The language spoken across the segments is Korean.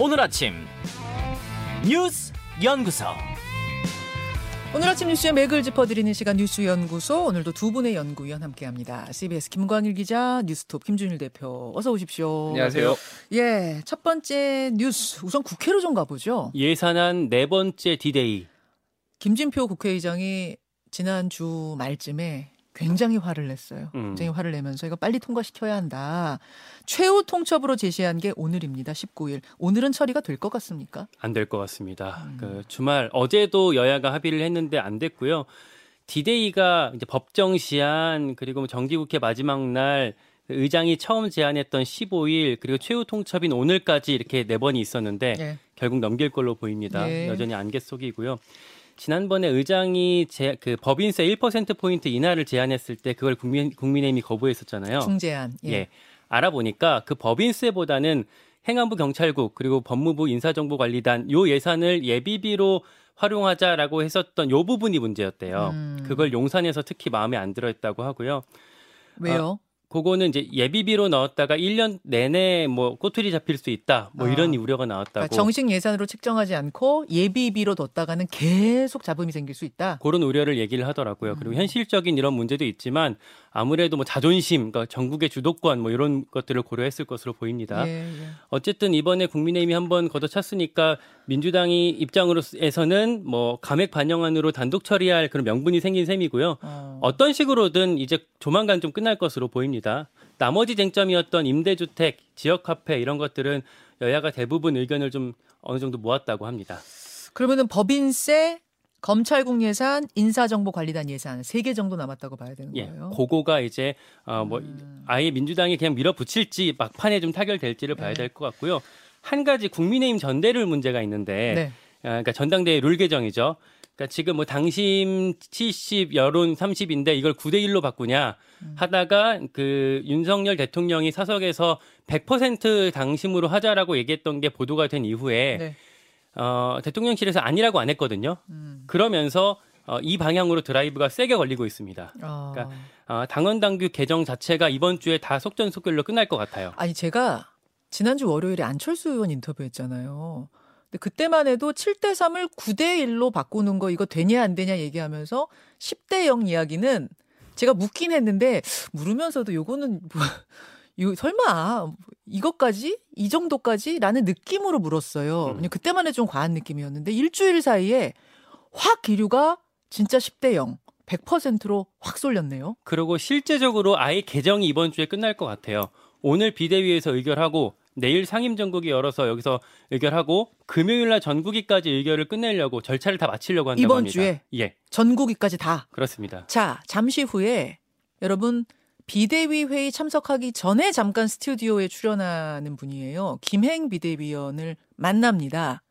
오늘 아침 뉴스 연구소 오늘 아침 뉴스의 맥을 짚어드리는 시간 뉴스 연구소 오늘도 두 분의 연구위원 함께합니다. CBS 김광일 기자, 뉴스톱 김준일 대표 어서 오십시오. 안녕하세요. 예, 첫 번째 뉴스 우선 국회로 좀 가보죠. 예산안 네 번째 디데이. 김진표 국회의장이 지난 주 말쯤에 굉장히 화를 냈어요. 음. 굉장히 화를 내면서 이거 빨리 통과시켜야 한다. 최후 통첩으로 제시한 게 오늘입니다. 19일. 오늘은 처리가 될 것 같습니까? 안 될 것 같습니다. 음. 그 주말 어제도 여야가 합의를 했는데 안 됐고요. 디데이가 이제 법정 시한 그리고 뭐 정기국회 마지막 날 의장이 처음 제안했던 15일 그리고 최후 통첩인 오늘까지 이렇게 네 번이 있었는데 예. 결국 넘길 걸로 보입니다. 네. 여전히 안개 속이고요. 지난번에 의장이 제, 그 법인세 1% 포인트 인하를 제안했을 때 그걸 국민 국민의힘이 거부했었잖아요. 중재안. 예. 예. 알아보니까 그 법인세보다는 행안부 경찰국 그리고 법무부 인사정보관리단 요 예산을 예비비로 활용하자라고 했었던 요 부분이 문제였대요. 음. 그걸 용산에서 특히 마음에 안 들어했다고 하고요. 왜요? 그거는 이제 예비비로 넣었다가 1년 내내 뭐 꼬투리 잡힐 수 있다. 뭐 아. 이런 우려가 나왔다고. 그러니까 정식 예산으로 책정하지 않고 예비비로 뒀다가는 계속 잡음이 생길 수 있다. 그런 우려를 얘기를 하더라고요. 그리고 음. 현실적인 이런 문제도 있지만 아무래도 뭐 자존심, 그러니까 전국의 주도권 뭐 이런 것들을 고려했을 것으로 보입니다. 예, 예. 어쨌든 이번에 국민의힘이 한번 걷어찼으니까 민주당이 입장으로서는 뭐 감액 반영안으로 단독 처리할 그런 명분이 생긴 셈이고요. 어. 어떤 식으로든 이제 조만간 좀 끝날 것으로 보입니다. 나머지 쟁점이었던 임대주택, 지역화폐 이런 것들은 여야가 대부분 의견을 좀 어느 정도 모았다고 합니다. 그러면은 법인세, 검찰국 예산, 인사정보관리단 예산 세 개 정도 남았다고 봐야 되는 예, 거예요. 그거가 이제 어뭐 음. 아예 민주당이 그냥 밀어붙일지 막판에 좀 타결될지를 봐야 네. 될것 같고요. 한 가지 국민의힘 전대룰 문제가 있는데 네. 아, 그러니까 전당대회 룰 개정이죠. 그러니까 지금 뭐 당심 70, 여론 30인데 이걸 9대 1로 바꾸냐 음. 하다가 그 윤석열 대통령이 사석에서 100% 당심으로 하자라고 얘기했던 게 보도가 된 이후에 네. 어, 대통령실에서 아니라고 안 했거든요. 음. 그러면서 어, 이 방향으로 드라이브가 세게 걸리고 있습니다. 어. 그러니까 어, 당원 당규 개정 자체가 이번 주에 다 속전속결로 끝날 것 같아요. 아니 제가 지난주 월요일에 안철수 의원 인터뷰했잖아요. 근데 그때만 해도 7대 3을 9대 1로 바꾸는 거 이거 되냐 안 되냐 얘기하면서 10대 0 이야기는 제가 묻긴 했는데 물으면서도 요거는 뭐 이거 설마 이것까지 이 정도까지라는 느낌으로 물었어요. 음. 그때만 해도 좀 과한 느낌이었는데 일주일 사이에 확 기류가 진짜 10대 0, 100%로 확 쏠렸네요. 그리고 실제적으로 아예 개정이 이번 주에 끝날 것 같아요. 오늘 비대위에서 의결하고 내일 상임전국이 열어서 여기서 의결하고 금요일 날 전국위까지 의결을 끝내려고 절차를 다 마치려고 한다고 이번 합니다. 주에? 예, 전국위까지 다 그렇습니다. 자, 잠시 후에 여러분 비대위 회의 참석하기 전에 잠깐 스튜디오에 출연하는 분이에요. 김행 비대위원을 만납니다.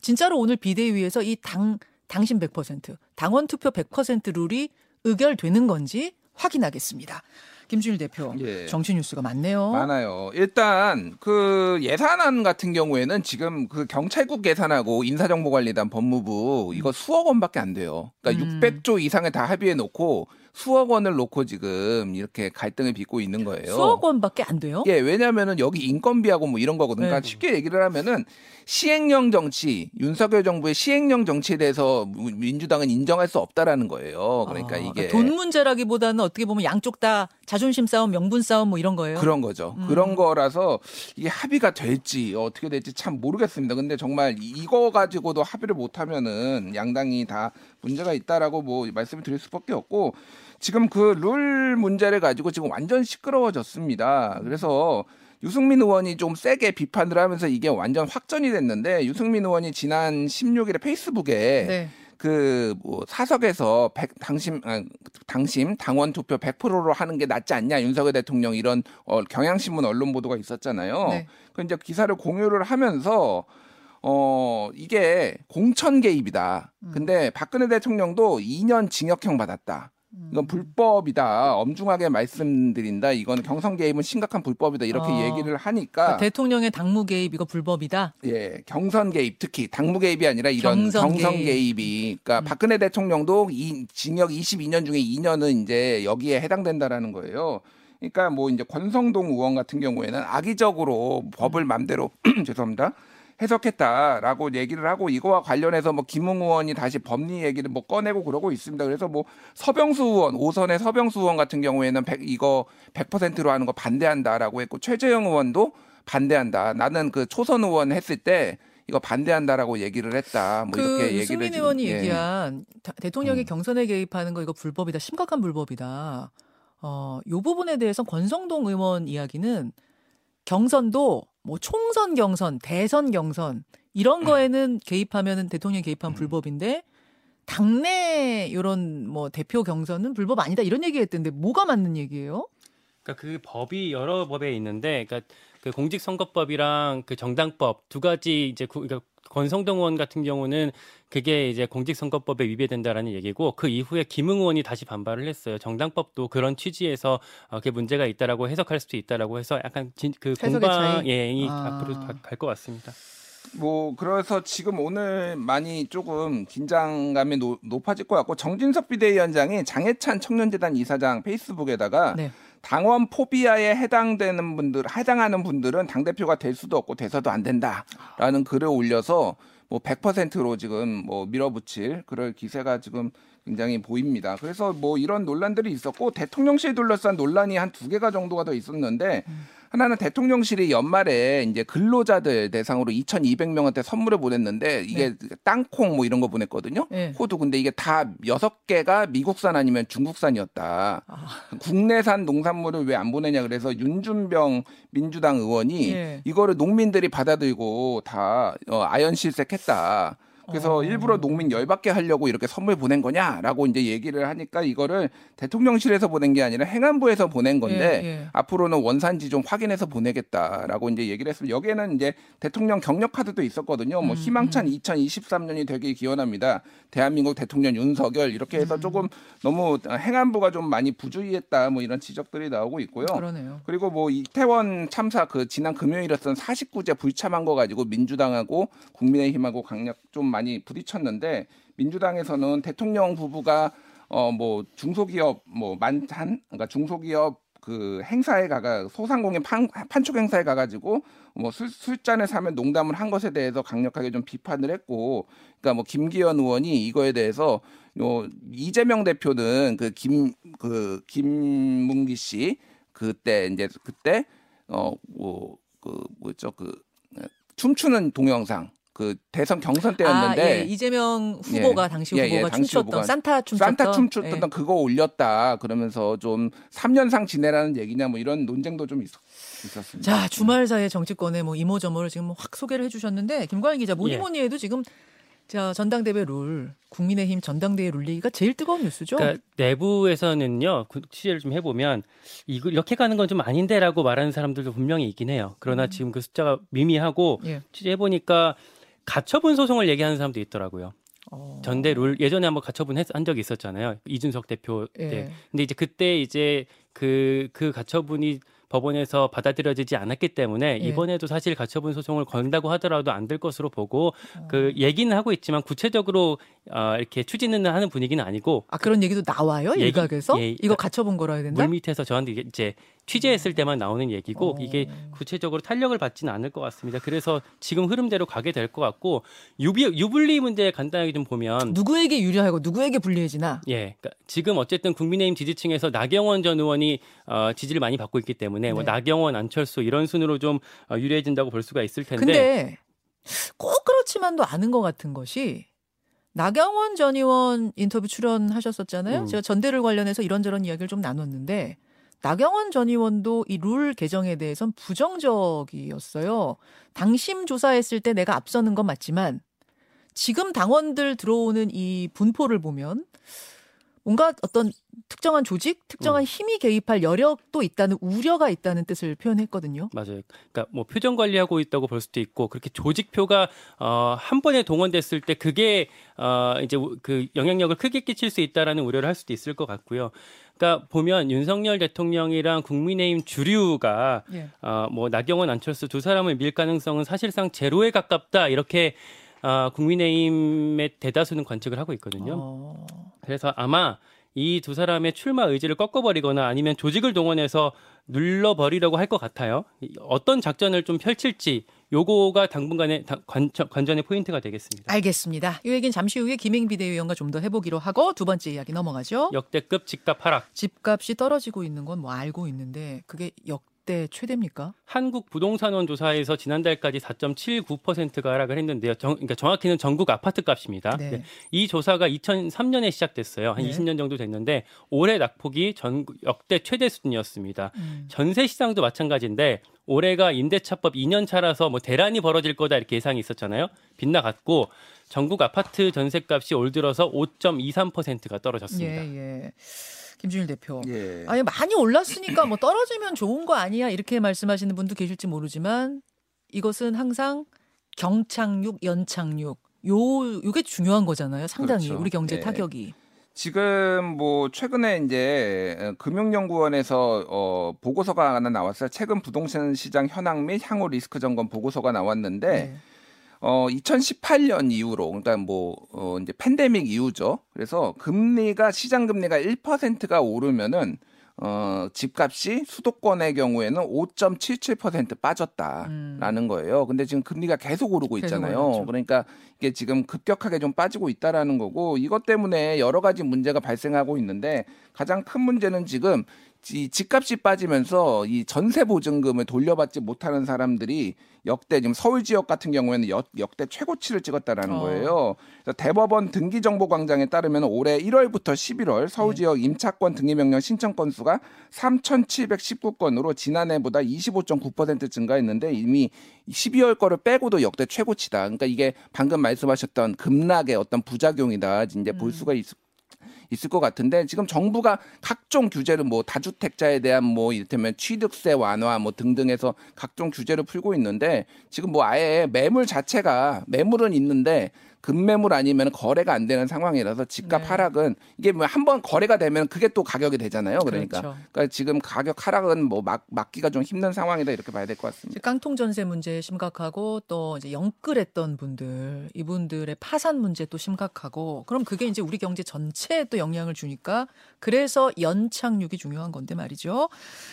진짜로 오늘 비대위에서 이 당 당신 100%, 당원 투표 100% 룰이 의결되는 건지 확인하겠습니다. 김준일 대표, 예. 정치 뉴스가 많네요. 많아요. 일단 그 예산안 같은 경우에는 지금 그 경찰국 예산하고 인사정보관리단 법무부 이거 수억 원밖에 안 돼요. 그러니까 음. 600조 이상을 다 합의해 놓고 수억 원을 놓고 지금 이렇게 갈등을 빚고 있는 거예요. 수억 원밖에 안 돼요? 예, 왜냐면은 여기 인건비하고 뭐 이런 거거든요. 그러니까 네. 쉽게 얘기를 하면은 시행령 정치, 윤석열 정부의 시행령 정치에 대해서 민주당은 인정할 수 없다라는 거예요. 그러니까 아, 이게 돈 문제라기보다는 어떻게 보면 양쪽 다 자존심 싸움, 명분 싸움 뭐 이런 거예요. 그런 거죠. 음. 그런 거라서 이게 합의가 될지 어떻게 될지 참 모르겠습니다. 근데 정말 이거 가지고도 합의를 못 하면은 양당이 다 문제가 있다라고 뭐 말씀을 드릴 수밖에 없고 지금 그 룰 문제를 가지고 지금 완전 시끄러워졌습니다. 그래서 유승민 의원이 좀 세게 비판을 하면서 이게 완전 확전이 됐는데 유승민 의원이 지난 16일에 페이스북에 네. 그뭐 사석에서 백, 당심 아, 당심 당원 투표 100%로 하는 게 낫지 않냐 윤석열 대통령 이런 어, 경향신문 언론 보도가 있었잖아요. 네. 그 이제 기사를 공유를 하면서 어 이게 공천 개입이다. 음. 근데 박근혜 대통령도 2년 징역형 받았다. 음. 이건 불법이다. 엄중하게 말씀드린다. 이건 경선 개입은 심각한 불법이다. 이렇게 어. 얘기를 하니까 그러니까 대통령의 당무 개입 이거 불법이다. 예, 경선 개입 특히 당무 개입이 아니라 이런 경선 경선, 개입. 개입이 그러니까 음. 박근혜 대통령도 이 징역 22년 중에 2년은 이제 여기에 해당된다라는 거예요. 그러니까 뭐 이제 권성동 의원 같은 경우에는 악의적으로 법을 맘대로 죄송합니다. 해석했다라고 얘기를 하고 이거와 관련해서 뭐 김웅 의원이 다시 법리 얘기를 뭐 꺼내고 그러고 있습니다. 그래서 뭐 서병수 의원 오선의 서병수 의원 같은 경우에는 100, 이거 100%로 하는 거 반대한다라고 했고 최재형 의원도 반대한다. 나는 그 초선 의원 했을 때 이거 반대한다라고 얘기를 했다. 뭐 그 이렇게 얘기를 유승민 의원이 예. 얘기한 다- 대통령이 음. 경선에 개입하는 거 이거 불법이다. 심각한 불법이다. 어, 요 부분에 대해서 권성동 의원 이야기는 경선도 뭐 총선 경선, 대선 경선 이런 음. 거에는 개입하면은 대통령 이 개입하면 불법인데 당내 이런 뭐 대표 경선은 불법 아니다 이런 얘기했던데 뭐가 맞는 얘기예요? 그러니까 그 법이 여러 법에 있는데, 그러니까 그 공직선거법이랑 그 정당법 두 가지 이제 구, 그러니까 권성동 의원 같은 경우는 그게 이제 공직선거법에 위배된다라는 얘기고 그 이후에 김웅 의원이 다시 반발을 했어요. 정당법도 그런 취지에서 어, 그게 문제가 있다라고 해석할 수도 있다라고 해서 약간 진, 그 공방이? 예, 아. 앞으로 갈 것 같습니다. 뭐 그래서 지금 오늘 많이 조금 긴장감이 노- 높아질 것 같고 정진석 비대위원장이 장해찬 청년재단 이사장 페이스북에다가 네. 당원 포비아에 해당되는 분들 해당하는 분들은 당 대표가 될 수도 없고 돼서도 안 된다라는 글을 올려서 뭐 100%로 지금 뭐 밀어붙일 그럴 기세가 지금 굉장히 보입니다. 그래서 뭐 이런 논란들이 있었고 대통령실 둘러싼 논란이 한 두 개가 정도가 더 있었는데 하나는 대통령실이 연말에 이제 근로자들 대상으로 2,200명한테 선물을 보냈는데 이게 땅콩 뭐 이런 거 보냈거든요. 네. 호두 근데 이게 다 여섯 개가 미국산 아니면 중국산이었다. 아. 국내산 농산물을 왜 안 보내냐 그래서 윤준병 민주당 의원이 예. 이거를 농민들이 받아들고 다 어, 아연 실색했다. 그래서 어. 일부러 농민 열받게 하려고 이렇게 선물 보낸 거냐라고 이제 얘기를 하니까 이거를 대통령실에서 보낸 게 아니라 행안부에서 보낸 건데 예, 예. 앞으로는 원산지 좀 확인해서 보내겠다라고 이제 얘기를 했습니다. 여기에는 이제 대통령 경력 카드도 있었거든요. 음, 뭐 희망찬 2023년이 되길 기원합니다. 대한민국 대통령 윤석열 이렇게 음. 해서 조금 너무 행안부가 좀 많이 부주의했다 뭐 이런 지적들이 나오고 있고요. 그러네요. 그리고 뭐 이태원 참사 그 지난 금요일이었던 49제 불참한 거 가지고 민주당하고 국민의힘하고 강력 좀 많이 부딪혔는데 민주당에서는 대통령 부부가 어 뭐 중소기업 뭐 만찬 그러니까 중소기업 그 행사에 가가 소상공인 판, 판촉 행사에 가가지고 뭐 술, 술잔을 사면 농담을 한 것에 대해서 강력하게 좀 비판을 했고 그러니까 뭐 김기현 의원이 이거에 대해서 요 이재명 대표는 그 김그 김문기 씨 그때 이제 그때 어뭐그 뭐죠? 그 춤추는 동영상 그 대선 경선 때였는데 아, 예. 이재명 후보가 예. 당시 예, 예, 후보가 당시 춤췄던 후보가 산타 춤췄던 산타 춤췄던 예. 그거 올렸다 그러면서 좀 3년상 지내라는 얘기냐 뭐 이런 논쟁도 좀 있, 있었습니다. 자 주말 사이에 정치권의 뭐 이모저모를 지금 확 소개를 해주셨는데 김광일 기자 뭐니 예. 뭐니 해도 지금 자 전당대회 룰 국민의힘 전당대회 룰 얘기가 제일 뜨거운 뉴스죠. 그러니까 내부에서는요 그 취재를 좀 해보면 이거 이렇게 가는 건 좀 아닌데라고 말하는 사람들도 분명히 있긴 해요. 그러나 지금 그 숫자가 미미하고 예. 취재해 보니까 가처분 소송을 얘기하는 사람도 있더라고요. 어. 전대 룰 예전에 한번 가처분 했- 한 적이 있었잖아요. 이준석 대표 때. 예. 근데 이제 그때 이제 그그 가처분이 법원에서 받아들여지지 않았기 때문에 예. 이번에도 사실 가처분 소송을 건다고 하더라도 안 될 것으로 보고 어. 그 얘기는 하고 있지만 구체적으로 어, 이렇게 추진은 하는 분위기는 아니고 아 그런 얘기도 나와요 얘기- 일각에서 예, 이거 가처분 걸어야 된다. 물 밑에서 저한테 이제 취재했을 때만 나오는 얘기고 어. 이게 구체적으로 탄력을 받지는 않을 것 같습니다. 그래서 지금 흐름대로 가게 될 것 같고 유비, 유불리 문제 간단하게 좀 보면 누구에게 유리하고 누구에게 불리해지나. 예, 그러니까 지금 어쨌든 국민의힘 지지층에서 나경원 전 의원이 어, 지지를 많이 받고 있기 때문에 뭐 네. 나경원, 안철수 이런 순으로 좀 어, 유리해진다고 볼 수가 있을 텐데 근데 꼭 그렇지만도 않은 것 같은 것이 나경원 전 의원 인터뷰 출연하셨었잖아요. 음. 제가 전대를 관련해서 이런저런 이야기를 좀 나눴는데 나경원 전 의원도 이 룰 개정에 대해선 부정적이었어요. 당심 조사했을 때 내가 앞서는 건 맞지만 지금 당원들 들어오는 이 분포를 보면 뭔가 어떤 특정한 조직, 특정한 음. 힘이 개입할 여력도 있다는 우려가 있다는 뜻을 표현했거든요. 맞아요. 그러니까 뭐 표정 관리하고 있다고 볼 수도 있고 그렇게 조직표가 어, 한 번에 동원됐을 때 그게 어, 이제 그 영향력을 크게 끼칠 수 있다라는 우려를 할 수도 있을 것 같고요. 그러니까 보면 윤석열 대통령이랑 국민의힘 주류가 예. 어, 뭐 나경원, 안철수 두 사람을 밀 가능성은 사실상 제로에 가깝다 이렇게 어, 국민의힘의 대다수는 관측을 하고 있거든요. 어. 그래서 아마 이 두 사람의 출마 의지를 꺾어버리거나 아니면 조직을 동원해서 눌러버리려고 할 것 같아요. 이- 어떤 작전을 좀 펼칠지 요거가 당분간의 다- 관전, 관전 의 포인트가 되겠습니다. 알겠습니다. 이 얘기는 잠시 후에 김행 비 대위원과 좀 더 해보기로 하고 두 번째 이야기 넘어가죠. 역대급 집값 하락. 집값이 떨어지고 있는 건 뭐 알고 있는데 그게 역 대 최대입니까? 한국 부동산원 조사에서 지난달까지 4.79%가 하락을 했는데요. 정, 그러니까 정확히는 전국 아파트 값입니다. 네. 이 조사가 2003년에 시작됐어요. 한 네. 20년 정도 됐는데 올해 낙폭이 전 역대 최대 수준이었습니다. 음. 전세 시장도 마찬가지인데 올해가 임대차법 2년 차라서 뭐 대란이 벌어질 거다 이렇게 예상이 있었잖아요. 빗나갔고 전국 아파트 전세값이 올 들어서 5.23%가 떨어졌습니다. 예, 예. 김준일 대표. 예. 아니 많이 올랐으니까 뭐 떨어지면 좋은 거 아니야 이렇게 말씀하시는 분도 계실지 모르지만 이것은 항상 경착륙, 연착륙 요 요게 중요한 거잖아요. 상당히 그렇죠. 우리 경제 예. 타격이. 지금 뭐 최근에 이제 어, 금융연구원에서 어 보고서가 하나 나왔어요. 최근 부동산 시장 현황 및 향후 리스크 점검 보고서가 나왔는데 네. 어 2018년 이후로 그러니까 뭐 어, 이제 팬데믹 이후죠. 그래서 금리가 시장 금리가 1%가 오르면은 어 집값이 수도권의 경우에는 5.77% 빠졌다라는 거예요. 근데 지금 금리가 계속 오르고 음. 계속 있잖아요. 올랐죠. 그러니까 이게 지금 급격하게 좀 빠지고 있다라는 거고 이것 때문에 여러 가지 문제가 발생하고 있는데 가장 큰 문제는 지금 이 집값이 빠지면서 이 전세 보증금을 돌려받지 못하는 사람들이 역대 지금 서울 지역 같은 경우에는 역, 역대 최고치를 찍었다라는 어. 거예요. 그래서 대법원 등기 정보 광장에 따르면 올해 1월부터 11월 서울 네. 지역 임차권 등기 명령 신청 건수가 3,719건으로 지난해보다 25.9% 증가했는데 이미 12월 거를 빼고도 역대 최고치다. 그러니까 이게 방금 말씀하셨던 급락의 어떤 부작용이다. 이제 볼 음. 수가 있, 있을 것 같은데 지금 정부가 각종 규제를 뭐 다주택자에 대한 뭐 이를테면 취득세 완화 뭐 등등해서 각종 규제를 풀고 있는데 지금 뭐 아예 매물 자체가 매물은 있는데 급매물 아니면 거래가 안 되는 상황이라서 집값 네. 하락은 이게 뭐 한 번 거래가 되면 그게 또 가격이 되잖아요. 그러니까 그렇죠. 그러니까 지금 가격 하락은 뭐 막, 막기가 좀 힘든 상황이다 이렇게 봐야 될 것 같습니다. 깡통 전세 문제 심각하고 또 이제 영끌했던 분들 이분들의 파산 문제 또 심각하고 그럼 그게 이제 우리 경제 전체에 또 영향을 주니까 그래서 연착륙이 중요한 건데 말이죠.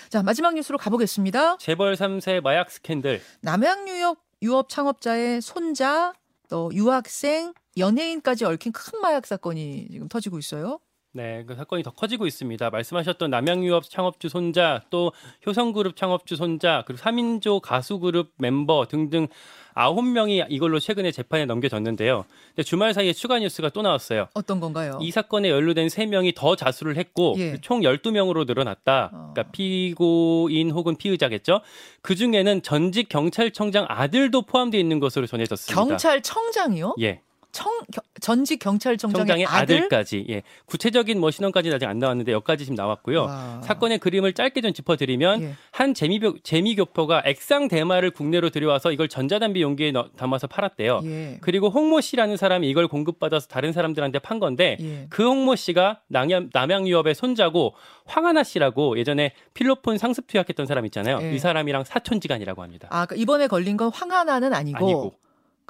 자 마지막 뉴스로 가보겠습니다. 재벌 3세 마약 스캔들. 남양 유업 유업 창업자의 손자 또 유학생 연예인까지 얽힌 큰 마약 사건이 지금 터지고 있어요. 네, 그 사건이 더 커지고 있습니다. 말씀하셨던 남양유업 창업주 손자, 또 효성그룹 창업주 손자, 그리고 3인조 가수그룹 멤버 등등 아홉 명이 이걸로 최근에 재판에 넘겨졌는데요. 근데 주말 사이에 추가 뉴스가 또 나왔어요. 어떤 건가요? 이 사건에 연루된 3명이 더 자수를 했고 예. 총 12명으로 늘어났다. 어. 그러니까 피고인 혹은 피의자겠죠. 그중에는 전직 경찰청장 아들도 포함되어 있는 것으로 전해졌습니다. 경찰청장이요? 예. 청 겨- 전직 경찰청장의 청장의 아들? 아들 까지 예. 구체적인 뭐 신원까지는 아직 안 나왔는데 여기까지 지금 나왔고요. 와. 사건의 그림을 짧게 좀 짚어드리면 예. 한 재미교, 재미교포가 액상 대마를 국내로 들여와서 이걸 전자담배 용기에 넣- 담아서 팔았대요. 예. 그리고 홍모 씨라는 사람이 이걸 공급받아서 다른 사람들한테 판 건데 예. 그 홍모 씨가 남양, 남양 유업의 손자고 황하나 씨라고 예전에 필로폰 상습 투약했던 사람 있잖아요. 예. 이 사람이랑 사촌지간이라고 합니다. 아, 그러니까 이번에 걸린 건 황하나는 아니고, 아니고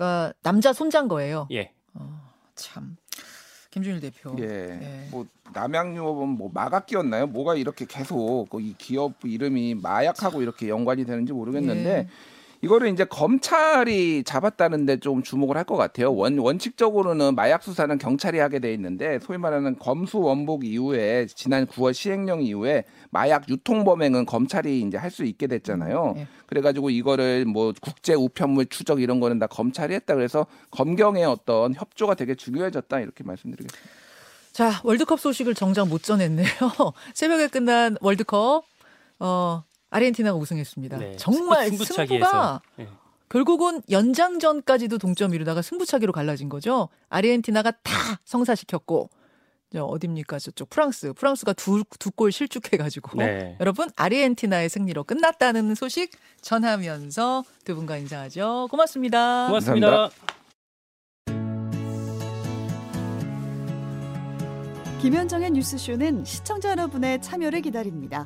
그러니까 남자 손자인 거예요. 예. 어, 참. 김준일 대표. 예. 예. 뭐 남양유업은 뭐 마각기였나요? 뭐가 이렇게 계속 그이 기업 이름이 마약하고 이렇게 연관이 되는지 모르겠는데 예. 이거를 이제 검찰이 잡았다는데 좀 주목을 할 것 같아요. 원, 원칙적으로는 마약 수사는 경찰이 하게 돼 있는데 소위 말하는 검수 원복 이후에 지난 9월 시행령 이후에 마약 유통 범행은 검찰이 이제 할 수 있게 됐잖아요. 예. 그래가지고 이거를 뭐 국제 우편물 추적 이런 거는 다 검찰이 했다. 그래서 검경의 어떤 협조가 되게 중요해졌다 이렇게 말씀드리겠습니다. 자, 월드컵 소식을 정작 못 전했네요. 새벽에 끝난 월드컵, 어, 아르헨티나가 우승했습니다. 네. 정말 승부- 승부가. 예. 결국은 연장전까지도 동점 이루다가 승부차기로 갈라진 거죠. 아르헨티나가 다 성사시켰고, 저 어딥니까? 저쪽 프랑스. 프랑스가 두, 두 골 실축해가지고. 네. 여러분, 아르헨티나의 승리로 끝났다는 소식 전하면서 두 분과 인사하죠. 고맙습니다. 고맙습니다. 김현정의 뉴스쇼는 시청자 여러분의 참여를 기다립니다.